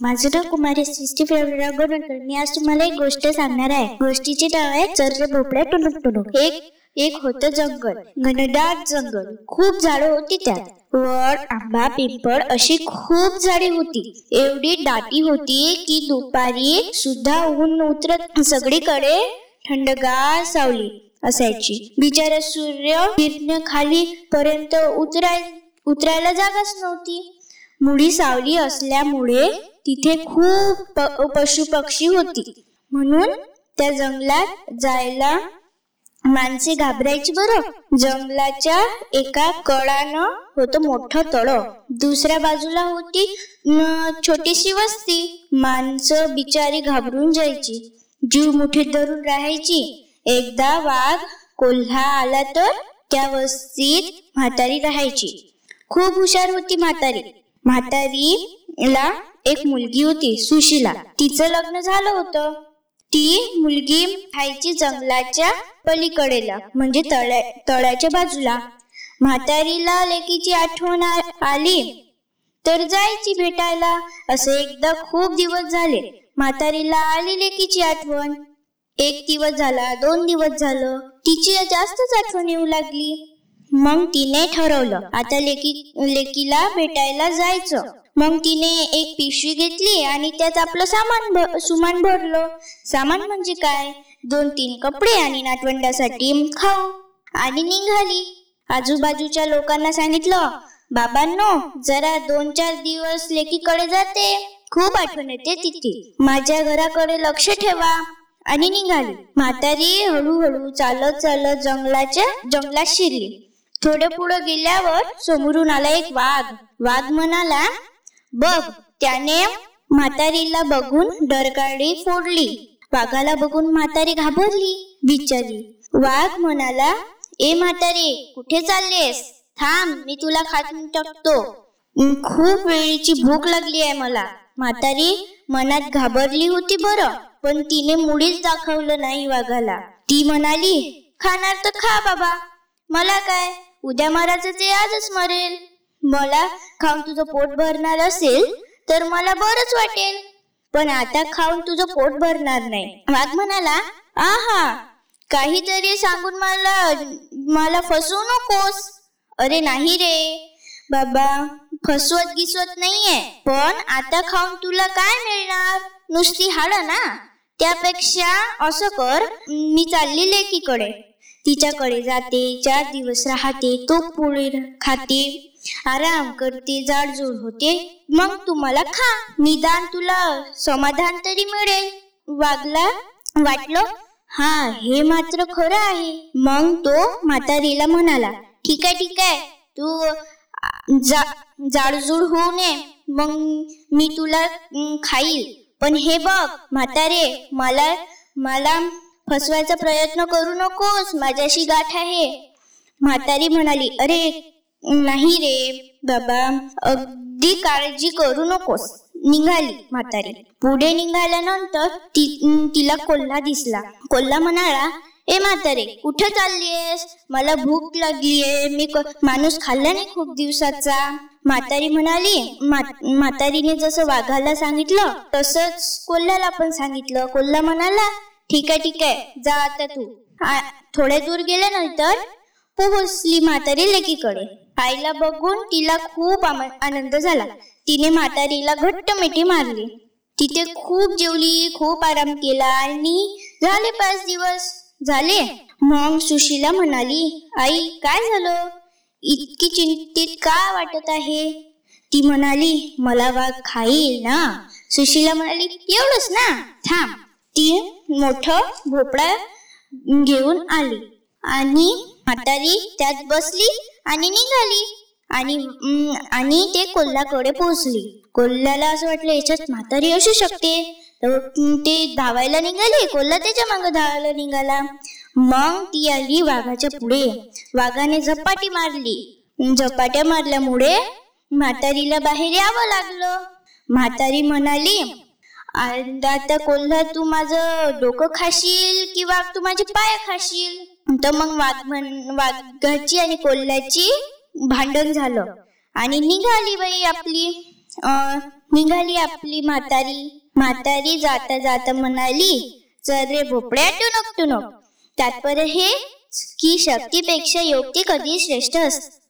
माझं नाव कुमारी sixty favourite गोरवलकर मी आज तुम्हाला एक गोष्ट सांगणार आहे. गोष्टीचे नाव आहे चर्र भोपळ्या टुनुक टुनुक एक एक होतं जंगल. घनदाट जंगल. खूप झाडं होती त्यात. वड आंबा पिंपळ अशी खूप झाडे होती. एवढी दाटी होती की दुपारी सुद्धा ऊन उतरत सगळीकडे थंडगार सावली असायची. बिचारा सूर्य किरण खाली पर्यंत उतराय उतरायला जागाच नव्हती. मुळी सावली असल्यामुळे तिथे खूप पशु पक्षी होती. म्हणून त्या जंगलात जायला माणसे घाबरायची बरं. जंगलाच्या एका कळानं होत मोठं तळ. दुसऱ्या बाजूला होती छोटीशी वस्ती. माणसं बिचारी घाबरून जायची. जीव मुठीत धरून राहायची. एकदा वाघ कोल्हा आला तर त्या वस्तीत म्हातारी राहायची. खूप हुशार होती म्हातारी. म्हातारीला एक मुलगी होती सुशीला. तिचं लग्न झालं होतं. ती मुलगी खायची जंगलाच्या पलीकडेला म्हणजे तळ्या तळ्याच्या बाजूला. म्हातारीला लेकीची आठवण आली. तर जायची भेटायला. असे एकदा खूप दिवस झाले. म्हातारीला आली लेकीची आठवण. एक दिवस झाला दोन दिवस झालं. तिची जास्तच आठवण येऊ लागली. मग तिने ठरवलं. आता लेकी लेकीला भेटायला जायचं. मग तिने एक पिशवी घेतली आणि त्यात आपलं सामान सुमान भरलं. सामान म्हणजे काय? दोन तीन कपडे आणि नातवंडासाठी खाऊ. आणि निघाली. आजूबाजूच्या लोकांना सांगितलं बाबांनो जरा दोन चार दिवस लेकीकडे जाते. खूप आठवण येते तिथे. माझ्या घराकडे लक्ष ठेवा. आणि निघाली. म्हातारी हळूहळू चालत चालत जंगलाच्या जंगलात शिरली. थोडे पुढे गेल्यावर समोरून आला एक वाघ. वाघ म्हणाला बघ त्याने म्हातारीला बघून डरकाळी फोडली. वाघाला बघून म्हातारी घाबरली बिचारी वाघ म्हणाला ए म्हातारी कुठे चाललेस? थांब मी तुला खातून टाकतो. खूप वेळीची भूक लागली आहे मला. म्हातारी मनात घाबरली होती बरं पण तिने मुळीच दाखवलं नाही वाघाला. ती म्हणाली खाणार तर खा बाबा. मला काय? उद्या मारायचं ते आजच मरेल. मला खाऊन तुझं पोट भरणार असेल तर मला बरच वाटेल. पण आता खाऊन तुझं पोट भरणार नाही. वाघ म्हणाला आहा काहीतरी सांगून मला मला फसवू नकोस. अरे नाही रे बाबा फसवत गिसवत नाहीये. पण आता खाऊन तुला काय मिळणार? नुसती हाड ना. त्यापेक्षा असं कर मी चालली लेकीकडे. तिच्याकडे जाते. चार दिवस राहते तो पुढे खाते. आराम करते जाडजूड होते. मग तुम्हाला खा. निदान तुला समाधान तरी मिळेल. वागला? वाटलं? हा हे मात्र खरं आहे. मग तो म्हातारीला म्हणाला ठीक आहे ठीक आहे. तू जा जाडजूड होऊ नये. मग मी तुला खाईल. पण हे बघ म्हातारे मला मला फसवायचा प्रयत्न करू नकोस माझ्याशी गाठ आहे. म्हातारी म्हणाली अरे नाही रे बाबा अगदी काळजी करू नकोस. निघाली म्हातारी. पुढे निघाल्यानंतर ती तिला कोल्हा दिसला. कोल्हा म्हणाला ए म्हातारे कुठे चाललीयस? मला भूक लागलीये. मी माणूस खाल्ला नाही खूप दिवसाचा. म्हातारी म्हणाली म्हातारीने जसं वाघाला सांगितलं तसंच कोल्ह्याला पण सांगितलं. कोल्हा म्हणाला ठीक आहे ठीक आहे. जा आता तू. थोड्या दूर गेल्यानंतर पोहोचली म्हातारी लेकीकडे. आईला बघून तिला खूप आनंद झाला. तिने म्हातारीला घट्ट मिठी मारली. तिथे खूप जेवली खूप आराम केला आणि झाले पाच दिवस. झाले. मग सुशीला म्हणाली आई काय झालं? इतकी चिंतित का वाटत आहे? ती म्हणाली मला वाघ खाईल ना. सुशीला म्हणाली एवढंच ना. थांब. ती मोठ भोपळा घेऊन आली. आणि म्हातारी त्यात बसली आणि निघाली. आणि आणि ते कोल्ह्याकडे पोहोचली. कोल्ह्याला असं वाटलं याच्यात म्हातारी असू शकते. ते धावायला निघाले. कोल्हा त्याच्यामागे धावायला निघाला. मग ती आली वाघाच्या पुढे. वाघाने झपाटी मारली. झपाट्या मारल्यामुळे म्हातारीला बाहेर यावं लागलं. म्हातारी म्हणाली आता कोल्हा तू माझं डोकं खाशील किंवा तू माझे पाय खाशील? तर मग वाघ म्हण वाघाची आणि कोल्ह्याची भांडण झालं. आणि निघाली बाई आपली निघाली आपली म्हातारी. म्हातारी जाता जाता म्हणाली चल रे भोपळ्या टुनक टुनक तात्पर्य हे की शक्तीपेक्षा योग्य कधी श्रेष्ठ असते